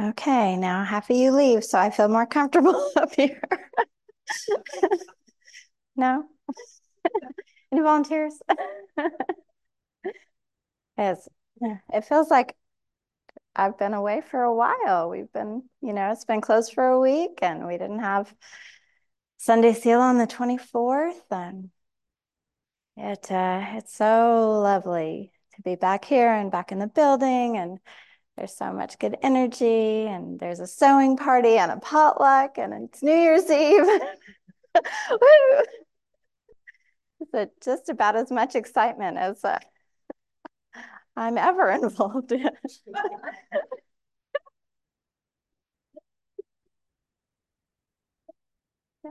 Okay, now half of you leave, so I feel more comfortable up here. no? Any volunteers? it's, it feels like I've been away for a while. We've been, you know, it's been closed for a week and we didn't have Sunday Seal on the 24th. And it uh, it's so lovely to be back here and back in the building and there's so much good energy and there's a sewing party and a potluck and it's New Year's Eve. it's just about as much excitement as uh, I'm ever involved in.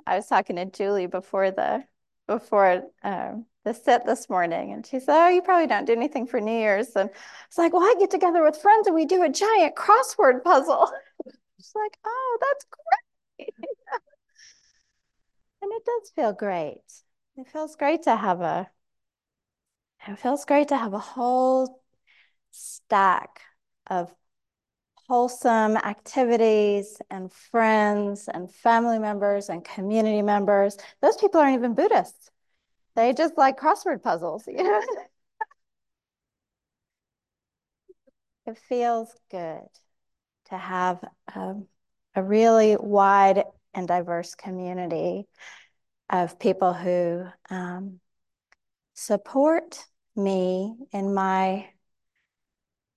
I was talking to Julie before the before um, the sit this morning, and she said, "Oh, you probably don't do anything for New Year's." And it's like, "Well, I get together with friends and we do a giant crossword puzzle." She's like, "Oh, that's great," and it does feel great. It feels great to have a. It feels great to have a whole stack of wholesome activities and friends and family members and community members. Those people aren't even Buddhists. They just like crossword puzzles, you know. it feels good to have um, a really wide and diverse community of people who um, support me in my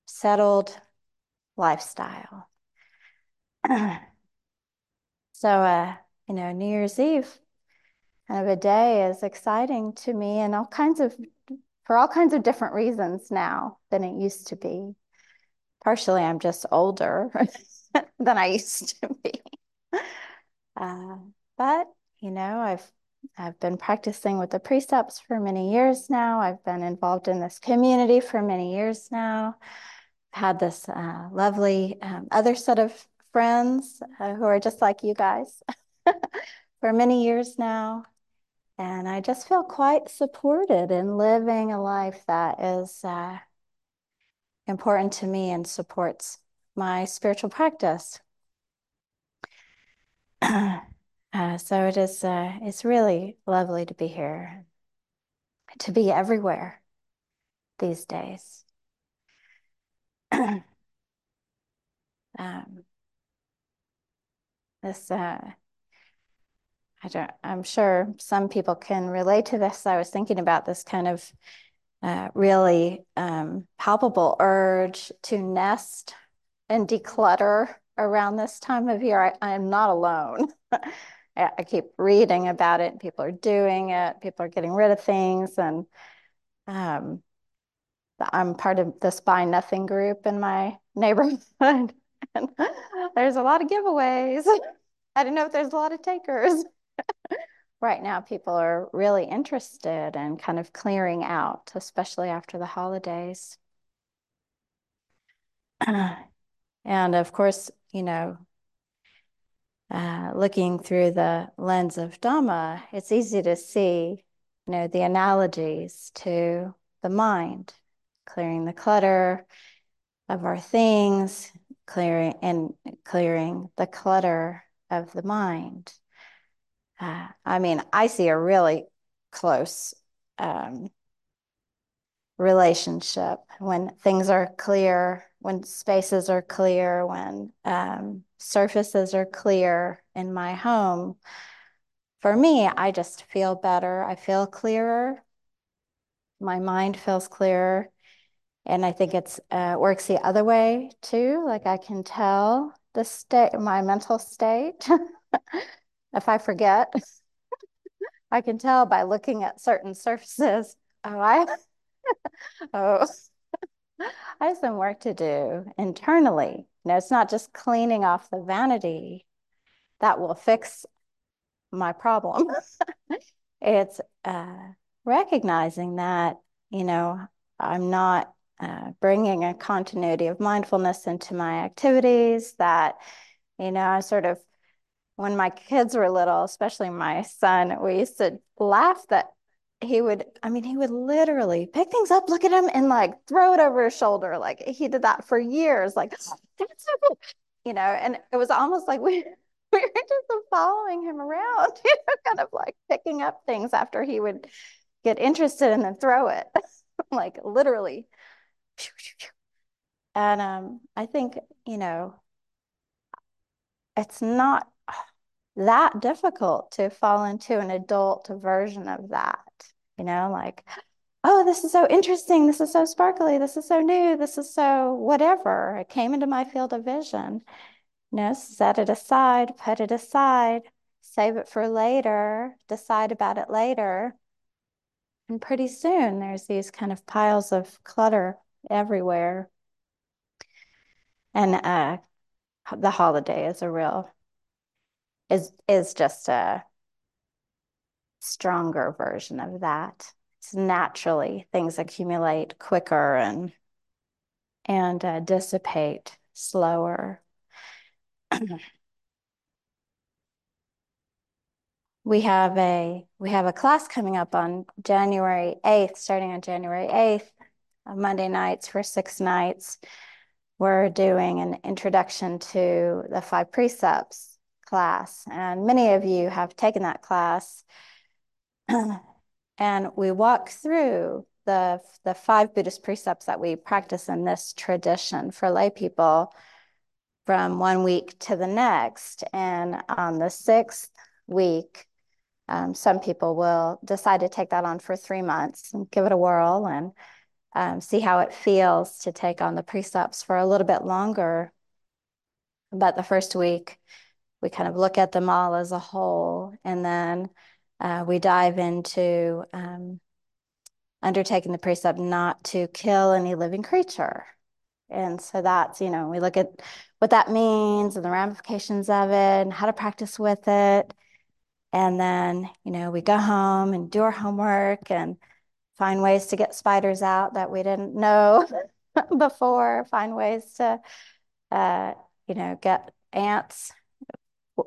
settled lifestyle. so, uh, you know, New Year's Eve kind of a day is exciting to me and all kinds of, for all kinds of different reasons now than it used to be. Partially, I'm just older than I used to be. Uh, but, you know, I've I've been practicing with the precepts for many years now. I've been involved in this community for many years now had this uh, lovely um, other set of friends uh, who are just like you guys for many years now. And I just feel quite supported in living a life that is uh, important to me and supports my spiritual practice. Uh, so it is, uh, it's really lovely to be here, to be everywhere these days. um, this uh, I don't I'm sure some people can relate to this. I was thinking about this kind of uh, really um, palpable urge to nest and declutter around this time of year. I, am not alone. I keep reading about it. People are doing it. People are getting rid of things, and um, I'm part of this buy nothing group in my neighborhood. and there's a lot of giveaways. I don't know if there's a lot of takers. right now, people are really interested in kind of clearing out, especially after the holidays. and of course, you know, uh, looking through the lens of Dhamma, it's easy to see, you know, the analogies to the mind clearing the clutter of our things, clearing and clearing the clutter of the mind. I mean, I see a really close um, relationship when things are clear, when spaces are clear, when um, surfaces are clear in my home. For me, I just feel better. I feel clearer. My mind feels clearer. And I think it's uh, works the other way too. Like I can tell the state, my mental state. if I forget, I can tell by looking at certain surfaces. Oh, I, oh, I have some work to do internally. Know, it's not just cleaning off the vanity that will fix my problem. it's uh, recognizing that, you know, I'm not uh, bringing a continuity of mindfulness into my activities that, you know, I sort of, when my kids were little, especially my son, we used to laugh that he would, I mean, he would literally pick things up, look at him, and like throw it over his shoulder. Like he did that for years. Like, that's so cool. you know, and it was almost like we we were just following him around, you know, kind of like picking up things after he would get interested and then throw it, like literally. And um, I think, you know, it's not that difficult to fall into an adult version of that, you know, like, oh, this is so interesting. This is so sparkly. This is so new. This is so whatever. It came into my field of vision. You know, set it aside, put it aside, save it for later, decide about it later. And pretty soon there's these kind of piles of clutter everywhere. And uh, the holiday is a real is is just a stronger version of that. It's naturally things accumulate quicker and and uh, dissipate slower. we have a we have a class coming up on January 8th, starting on January 8th, uh, Monday nights for six nights. We're doing an introduction to the five precepts class, and many of you have taken that class. and we walk through the the five Buddhist precepts that we practice in this tradition for lay people from one week to the next. And on the sixth week, um, some people will decide to take that on for three months and give it a whirl and um, see how it feels to take on the precepts for a little bit longer. But the first week, we kind of look at them all as a whole, and then uh, we dive into um, undertaking the precept not to kill any living creature. And so that's, you know, we look at what that means and the ramifications of it and how to practice with it. And then, you know, we go home and do our homework and find ways to get spiders out that we didn't know before, find ways to, uh, you know, get ants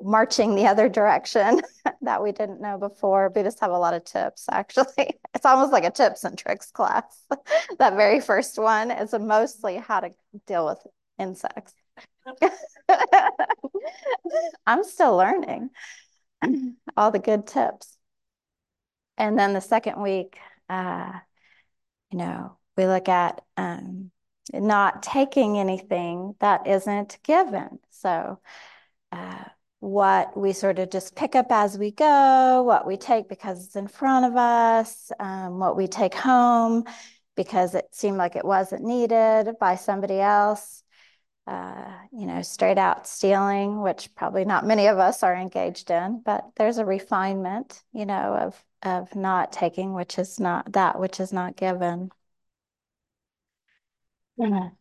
marching the other direction that we didn't know before. Buddhists have a lot of tips, actually. It's almost like a tips and tricks class. that very first one is mostly how to deal with insects. I'm still learning all the good tips. And then the second week, uh, you know, we look at um, not taking anything that isn't given. So, uh, what we sort of just pick up as we go, what we take because it's in front of us, um, what we take home because it seemed like it wasn't needed by somebody else. Uh, you know, straight out stealing, which probably not many of us are engaged in, but there's a refinement, you know, of of not taking, which is not that which is not given.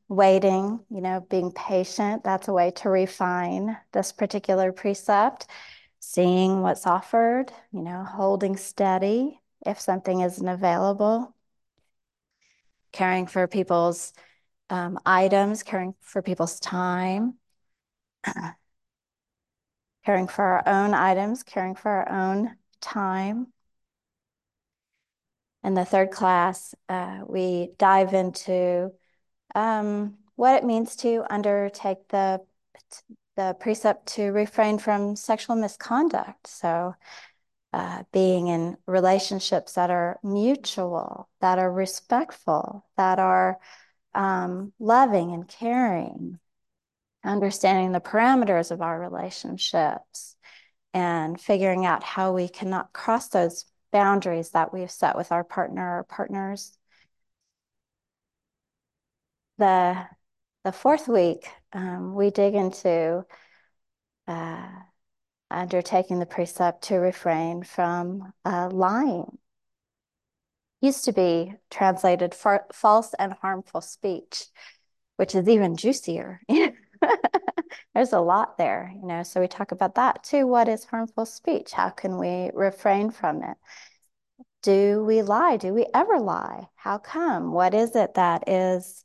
Waiting, you know, being patient, that's a way to refine this particular precept. Seeing what's offered, you know, holding steady if something isn't available. Caring for people's um, items, caring for people's time. caring for our own items, caring for our own time. In the third class, uh, we dive into um, what it means to undertake the the precept to refrain from sexual misconduct. So, uh, being in relationships that are mutual, that are respectful, that are um, loving and caring, understanding the parameters of our relationships, and figuring out how we cannot cross those boundaries that we've set with our partner or partners the the fourth week, um, we dig into uh, undertaking the precept to refrain from uh, lying. Used to be translated for false and harmful speech, which is even juicier. There's a lot there, you know. So we talk about that too. What is harmful speech? How can we refrain from it? Do we lie? Do we ever lie? How come? What is it that is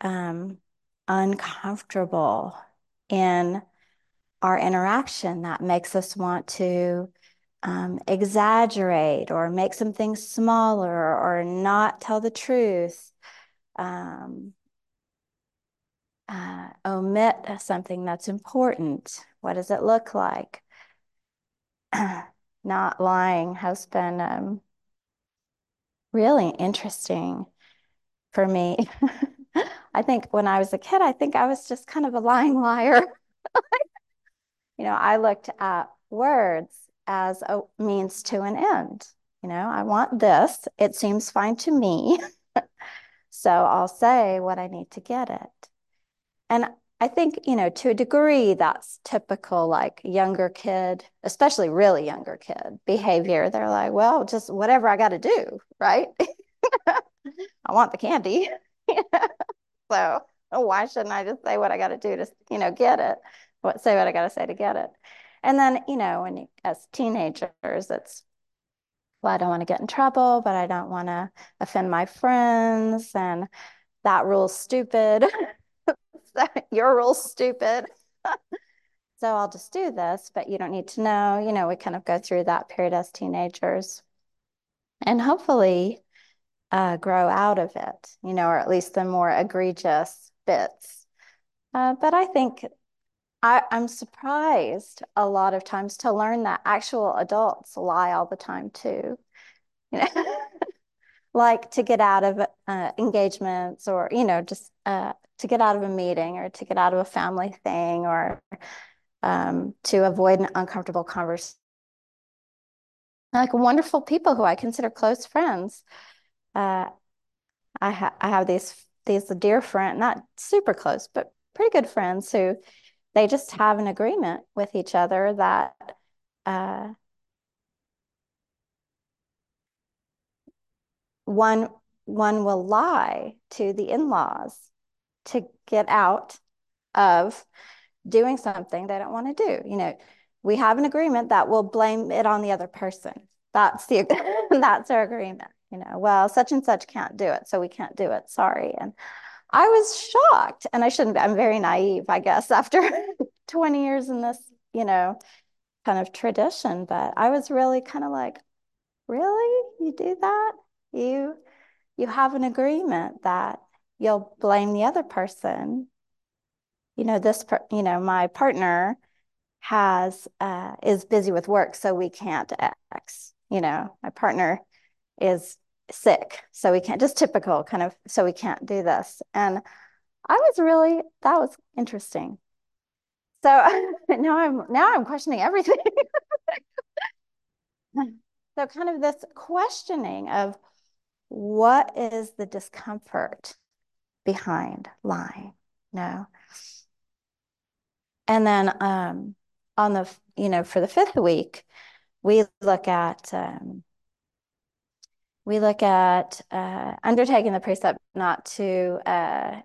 um, uncomfortable in our interaction that makes us want to um, exaggerate or make something smaller or not tell the truth. Um, uh, omit something that's important? What does it look like? Not lying has been um, really interesting for me. I think when I was a kid, I think I was just kind of a lying liar. you know, I looked at words as a means to an end. You know, I want this. It seems fine to me. so I'll say what I need to get it. And I think, you know, to a degree, that's typical, like younger kid, especially really younger kid behavior. They're like, well, just whatever I got to do, right? I want the candy. So oh, why shouldn't I just say what I got to do to, you know, get it? What say what I got to say to get it? And then, you know, when you, as teenagers, it's well, I don't want to get in trouble, but I don't want to offend my friends, and that rule's stupid. Your rule's stupid. so I'll just do this, but you don't need to know. You know, we kind of go through that period as teenagers. And hopefully uh, grow out of it, you know, or at least the more egregious bits. Uh, but I think I, I'm surprised a lot of times to learn that actual adults lie all the time too. You know, like to get out of uh, engagements or, you know, just uh, to get out of a meeting or to get out of a family thing or um, to avoid an uncomfortable conversation. Like wonderful people who I consider close friends uh, I, ha- I have these these dear friend, not super close, but pretty good friends who they just have an agreement with each other that uh, one one will lie to the in-laws to get out of doing something they don't want to do. You know, we have an agreement that we'll blame it on the other person. That's the that's our agreement you know, well, such and such can't do it, so we can't do it. Sorry. And I was shocked, and I shouldn't be, I'm very naive, I guess, after 20 years in this, you know, kind of tradition. But I was really kind of like, really? You do that? You you have an agreement that you'll blame the other person. You know, this, you know, my partner has uh, is busy with work, so we can't X. You know, my partner is sick. So we can't, just typical kind of, so we can't do this. And I was really, that was interesting. So now I'm, now I'm questioning everything. so kind of this questioning of what is the discomfort behind lying? No. And then um, on the, you know, for the fifth week, we look at um, we look at uh, undertaking the precept not to uh,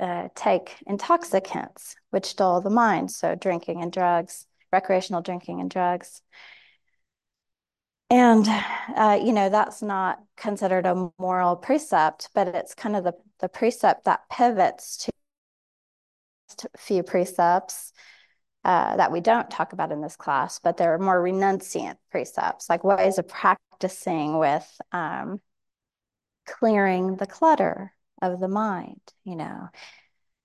uh, take intoxicants, which dull the mind. So, drinking and drugs, recreational drinking and drugs. And, uh, you know, that's not considered a moral precept, but it's kind of the, the precept that pivots to few precepts uh, that we don't talk about in this class, but there are more renunciant precepts, like ways of practicing with um, clearing the clutter of the mind, you know,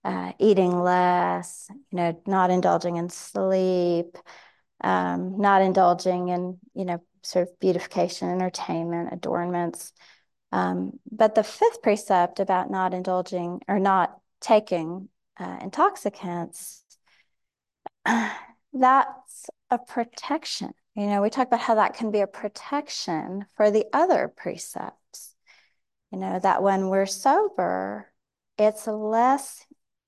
uh, eating less, you know, not indulging in sleep, um, not indulging in, you know, sort of beautification, entertainment, adornments. Um, but the fifth precept about not indulging or not taking uh, intoxicants that's a protection. You know, we talk about how that can be a protection for the other precepts. You know, that when we're sober, it's less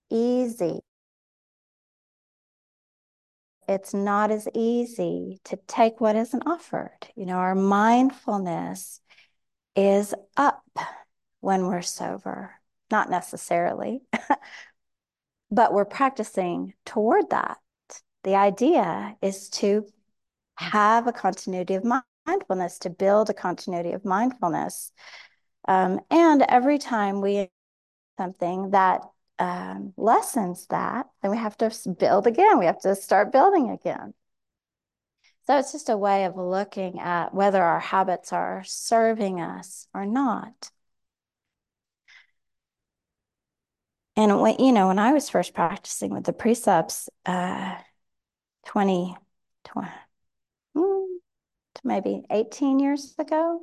easy. It's not as easy to take what isn't offered. You know, our mindfulness is up when we're sober, not necessarily, but we're practicing toward that the idea is to have a continuity of mindfulness, to build a continuity of mindfulness. Um, and every time we something that um, lessens that, then we have to build again. We have to start building again. So it's just a way of looking at whether our habits are serving us or not. And when, you know, when I was first practicing with the precepts, uh, 20, 20 hmm, maybe 18 years ago,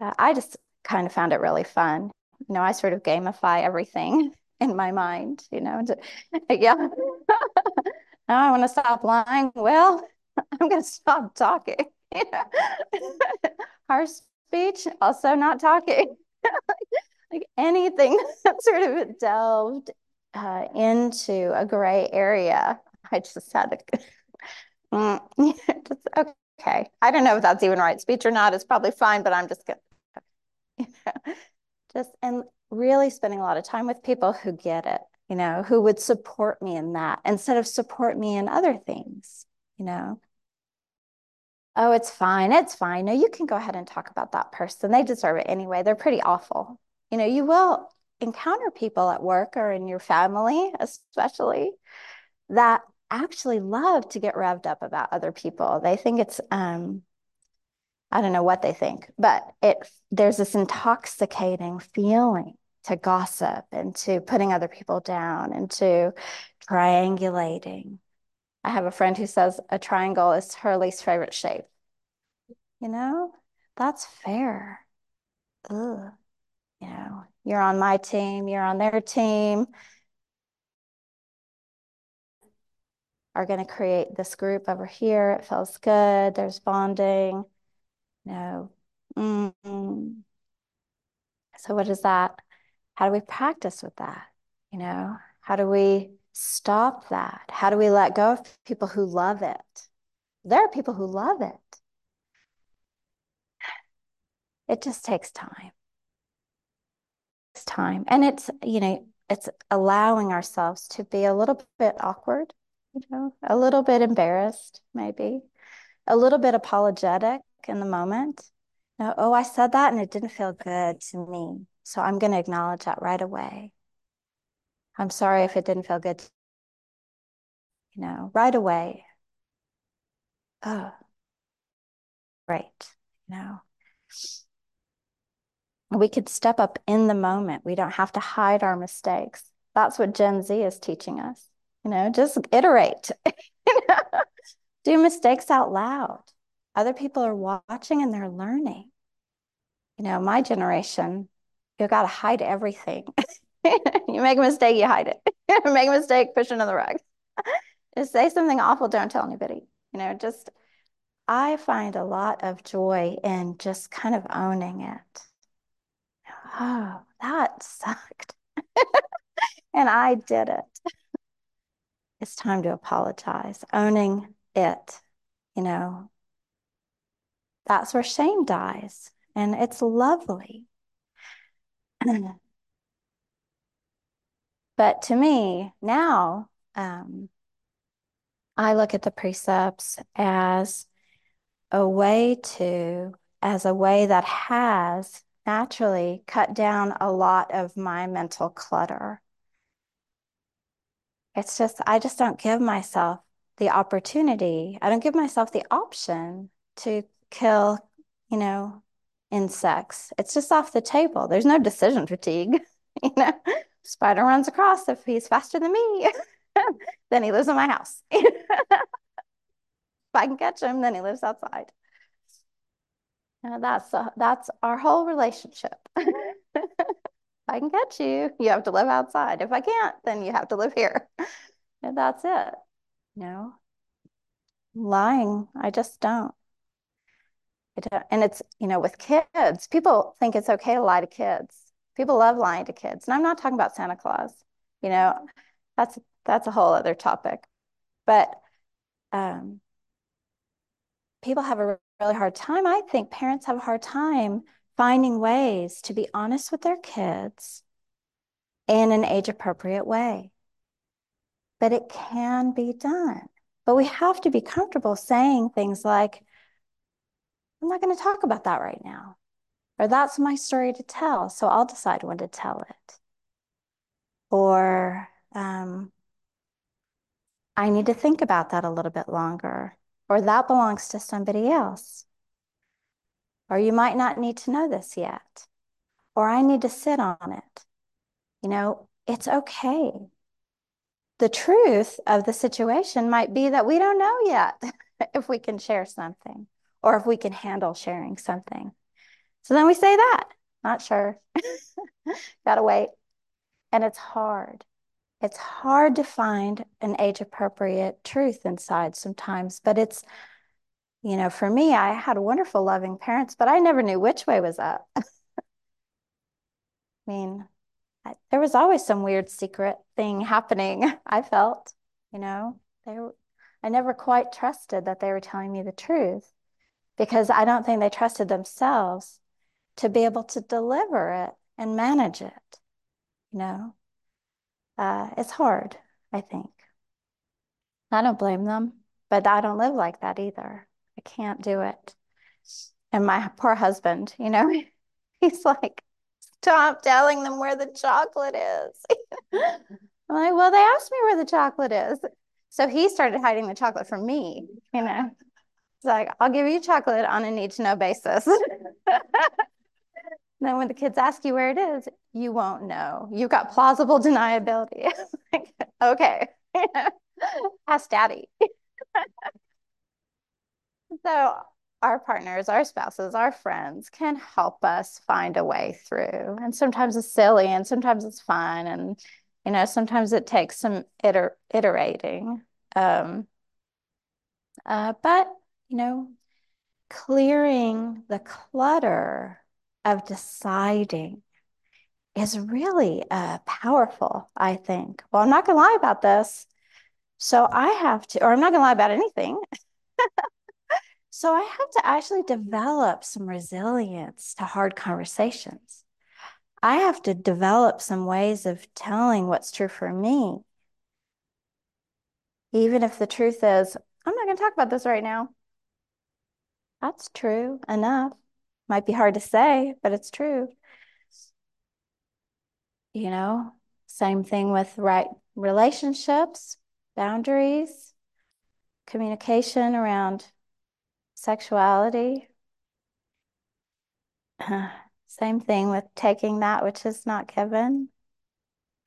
uh, I just kind of found it really fun. You know, I sort of gamify everything in my mind, you know, yeah. now I want to stop lying. Well, I'm going to stop talking. Harsh speech, also not talking. like anything that sort of delved uh, into a gray area, I just had to. Mm, just, okay, I don't know if that's even right speech or not. It's probably fine, but I'm just gonna just and really spending a lot of time with people who get it, you know, who would support me in that instead of support me in other things, you know. Oh, it's fine. It's fine. No, you can go ahead and talk about that person. They deserve it anyway. They're pretty awful you know, you will encounter people at work or in your family, especially, that actually love to get revved up about other people. They think it's, um, I don't know what they think, but it there's this intoxicating feeling to gossip and to putting other people down and to triangulating. I have a friend who says a triangle is her least favorite shape. You know, that's fair. Ugh you know, you're on my team, you're on their team, are going to create this group over here. It feels good. There's bonding. No. Mm-hmm. So, what is that? How do we practice with that? You know, how do we stop that? How do we let go of people who love it? There are people who love it. It just takes time It's time. And it's, you know, it's allowing ourselves to be a little bit awkward, know, a little bit embarrassed, maybe, a little bit apologetic in the moment. Now, oh, I said that and it didn't feel good to me. So I'm going to acknowledge that right away. I'm sorry if it didn't feel good, to, you know, right away. Oh, great, know we could step up in the moment. We don't have to hide our mistakes. That's what Gen Z is teaching us. You know, just iterate. Do mistakes out loud. Other people are watching and they're learning. You know, my generation, you got to hide everything. you make a mistake, you hide it. make a mistake, push the rug. just say something awful, don't tell anybody. You know, just I find a lot of joy in just kind of owning it oh, that sucked. and I did it. It's time to apologize, owning it, you know. That's where shame dies. And it's lovely. but to me, now, um, I look at the precepts as a way to, as a way that has naturally cut down a lot of my mental clutter. It's just, I just don't give myself the opportunity, I don't give myself the option to kill, you know, insects. It's just off the table. There's no decision fatigue. you know, spider runs across. If he's faster than me, then he lives in my house. if I can catch him, then he lives outside. Uh, that's uh, that's our whole relationship. If I can catch you, you have to live outside. If I can't, then you have to live here. and that's it. Know, lying, I just don't. don't. And it's, you know, with kids, people think it's okay to lie to kids. People love lying to kids. And I'm not talking about Santa Claus. You know, that's that's a whole other topic. But um, people have a really hard time. I think parents have a hard time finding ways to be honest with their kids in an age appropriate way. But it can be done. But we have to be comfortable saying things like, I'm not going to talk about that right now. Or that's my story to tell. So I'll decide when to tell it. Or um, I need to think about that a little bit longer or that belongs to somebody else. Or you might not need to know this yet. Or I need to sit on it. You know, it's okay. The truth of the situation might be that we don't know yet if we can share something or if we can handle sharing something. So then we say that, not sure. Gotta wait. And it's hard. It's hard to find an age appropriate truth inside sometimes, but it's, you know, for me, I had wonderful, loving parents, but I never knew which way was up. I mean, I, there was always some weird secret thing happening, I felt, you know, they, I never quite trusted that they were telling me the truth because I don't think they trusted themselves to be able to deliver it and manage it, you know. Uh, it's hard, I think. I don't blame them, but I don't live like that either. I can't do it. And my poor husband, you know, he's like, stop telling them where the chocolate is. I'm like, well, they asked me where the chocolate is. So he started hiding the chocolate from me, you know. It's like, I'll give you chocolate on a need to know basis. then when the kids ask you where it is, you won't know. You've got plausible deniability. like, okay, ask daddy. So our partners, our spouses, our friends can help us find a way through. And sometimes it's silly and sometimes it's fun. And, you know, sometimes it takes some iter iterating. Um, uh, but, you know, clearing the clutter of deciding is really uh, powerful, I think. Well, I'm not going to lie about this. So I have to, or I'm not going to lie about anything. so I have to actually develop some resilience to hard conversations. I have to develop some ways of telling what's true for me. Even if the truth is, I'm not going to talk about this right now. That's true enough. Might be hard to say, but it's true. You know, same thing with right relationships, boundaries, communication around sexuality. Same thing with taking that which is not given.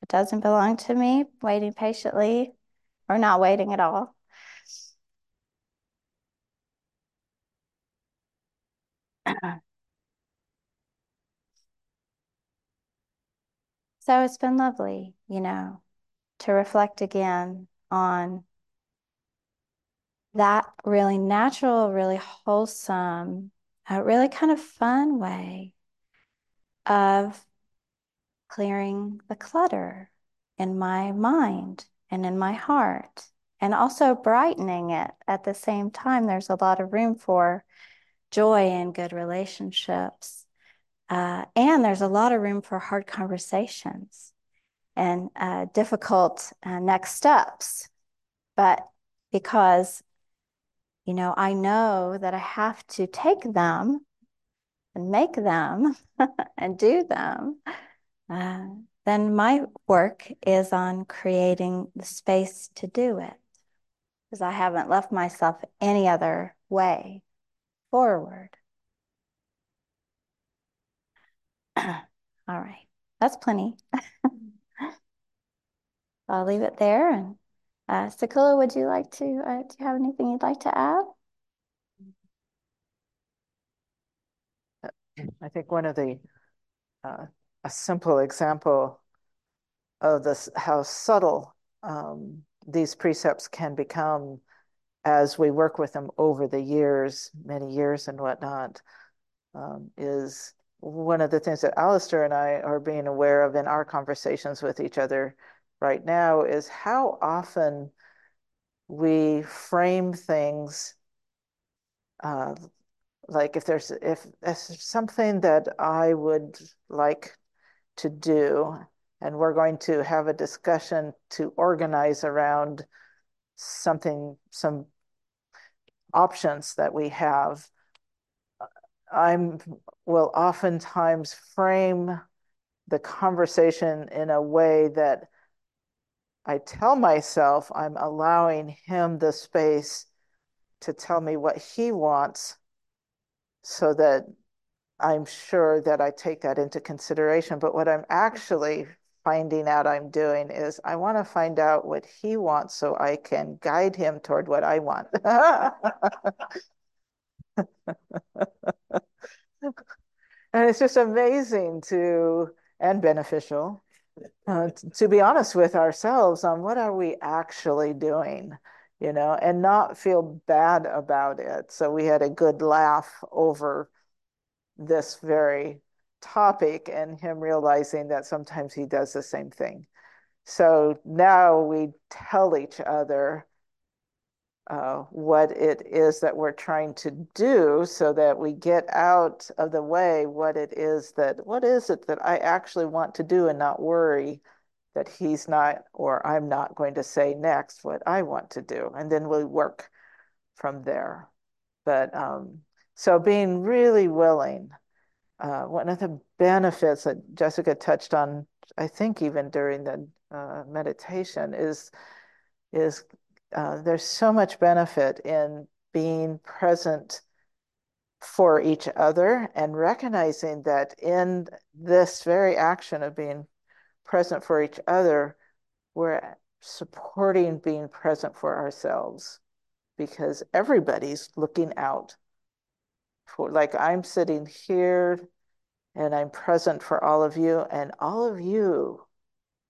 It doesn't belong to me, waiting patiently or not waiting at all. So it's been lovely, you know, to reflect again on that really natural, really wholesome, uh, really kind of fun way of clearing the clutter in my mind and in my heart, and also brightening it at the same time. There's a lot of room for joy and good relationships. Uh, and there's a lot of room for hard conversations and uh, difficult uh, next steps. But because, you know, I know that I have to take them and make them and do them, uh, then my work is on creating the space to do it because I haven't left myself any other way forward. All right, that's plenty. I'll leave it there. And uh, Sakula, would you like to, uh, do you have anything you'd like to add? I think one of the, uh, a simple example of this, how subtle um, these precepts can become as we work with them over the years, many years and whatnot, um, is one of the things that Alistair and I are being aware of in our conversations with each other right now is how often we frame things uh, like if there's if there's something that I would like to do and we're going to have a discussion to organize around something some options that we have I'm will oftentimes frame the conversation in a way that I tell myself I'm allowing him the space to tell me what he wants so that I'm sure that I take that into consideration. But what I'm actually finding out I'm doing is I want to find out what he wants so I can guide him toward what I want. and it's just amazing to and beneficial uh, to be honest with ourselves on what are we actually doing you know and not feel bad about it. So we had a good laugh over this very topic and him realizing that sometimes he does the same thing. So now we tell each other uh, what it is that we're trying to do so that we get out of the way what it is that what is it that I actually want to do and not worry that he's not or I'm not going to say next what I want to do. And then we work from there. But um, so being really willing uh, one of the benefits that Jessica touched on I think even during the uh, meditation is is uh, there's so much benefit in being present for each other and recognizing that in this very action of being present for each other, we're supporting being present for ourselves because everybody's looking out for, like I'm sitting here and I'm present for all of you, and all of you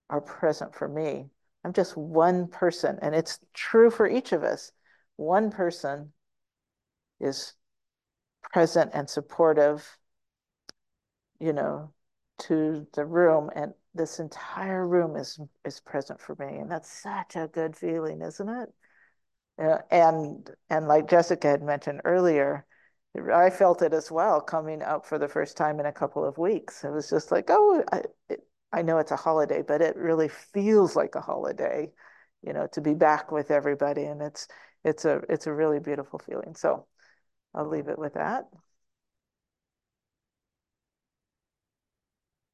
are present for me. I'm just one person, and it's true for each of us. One person is present and supportive, you know, to the room, and this entire room is is present for me, and that's such a good feeling, isn't it? Uh, and and like Jessica had mentioned earlier, I felt it as well coming up for the first time in a couple of weeks. It was just like, oh, I, it, I know it's a holiday, but it really feels like a holiday, you know, to be back with everybody. And it's it's a it's a really beautiful feeling. So I'll leave it with that.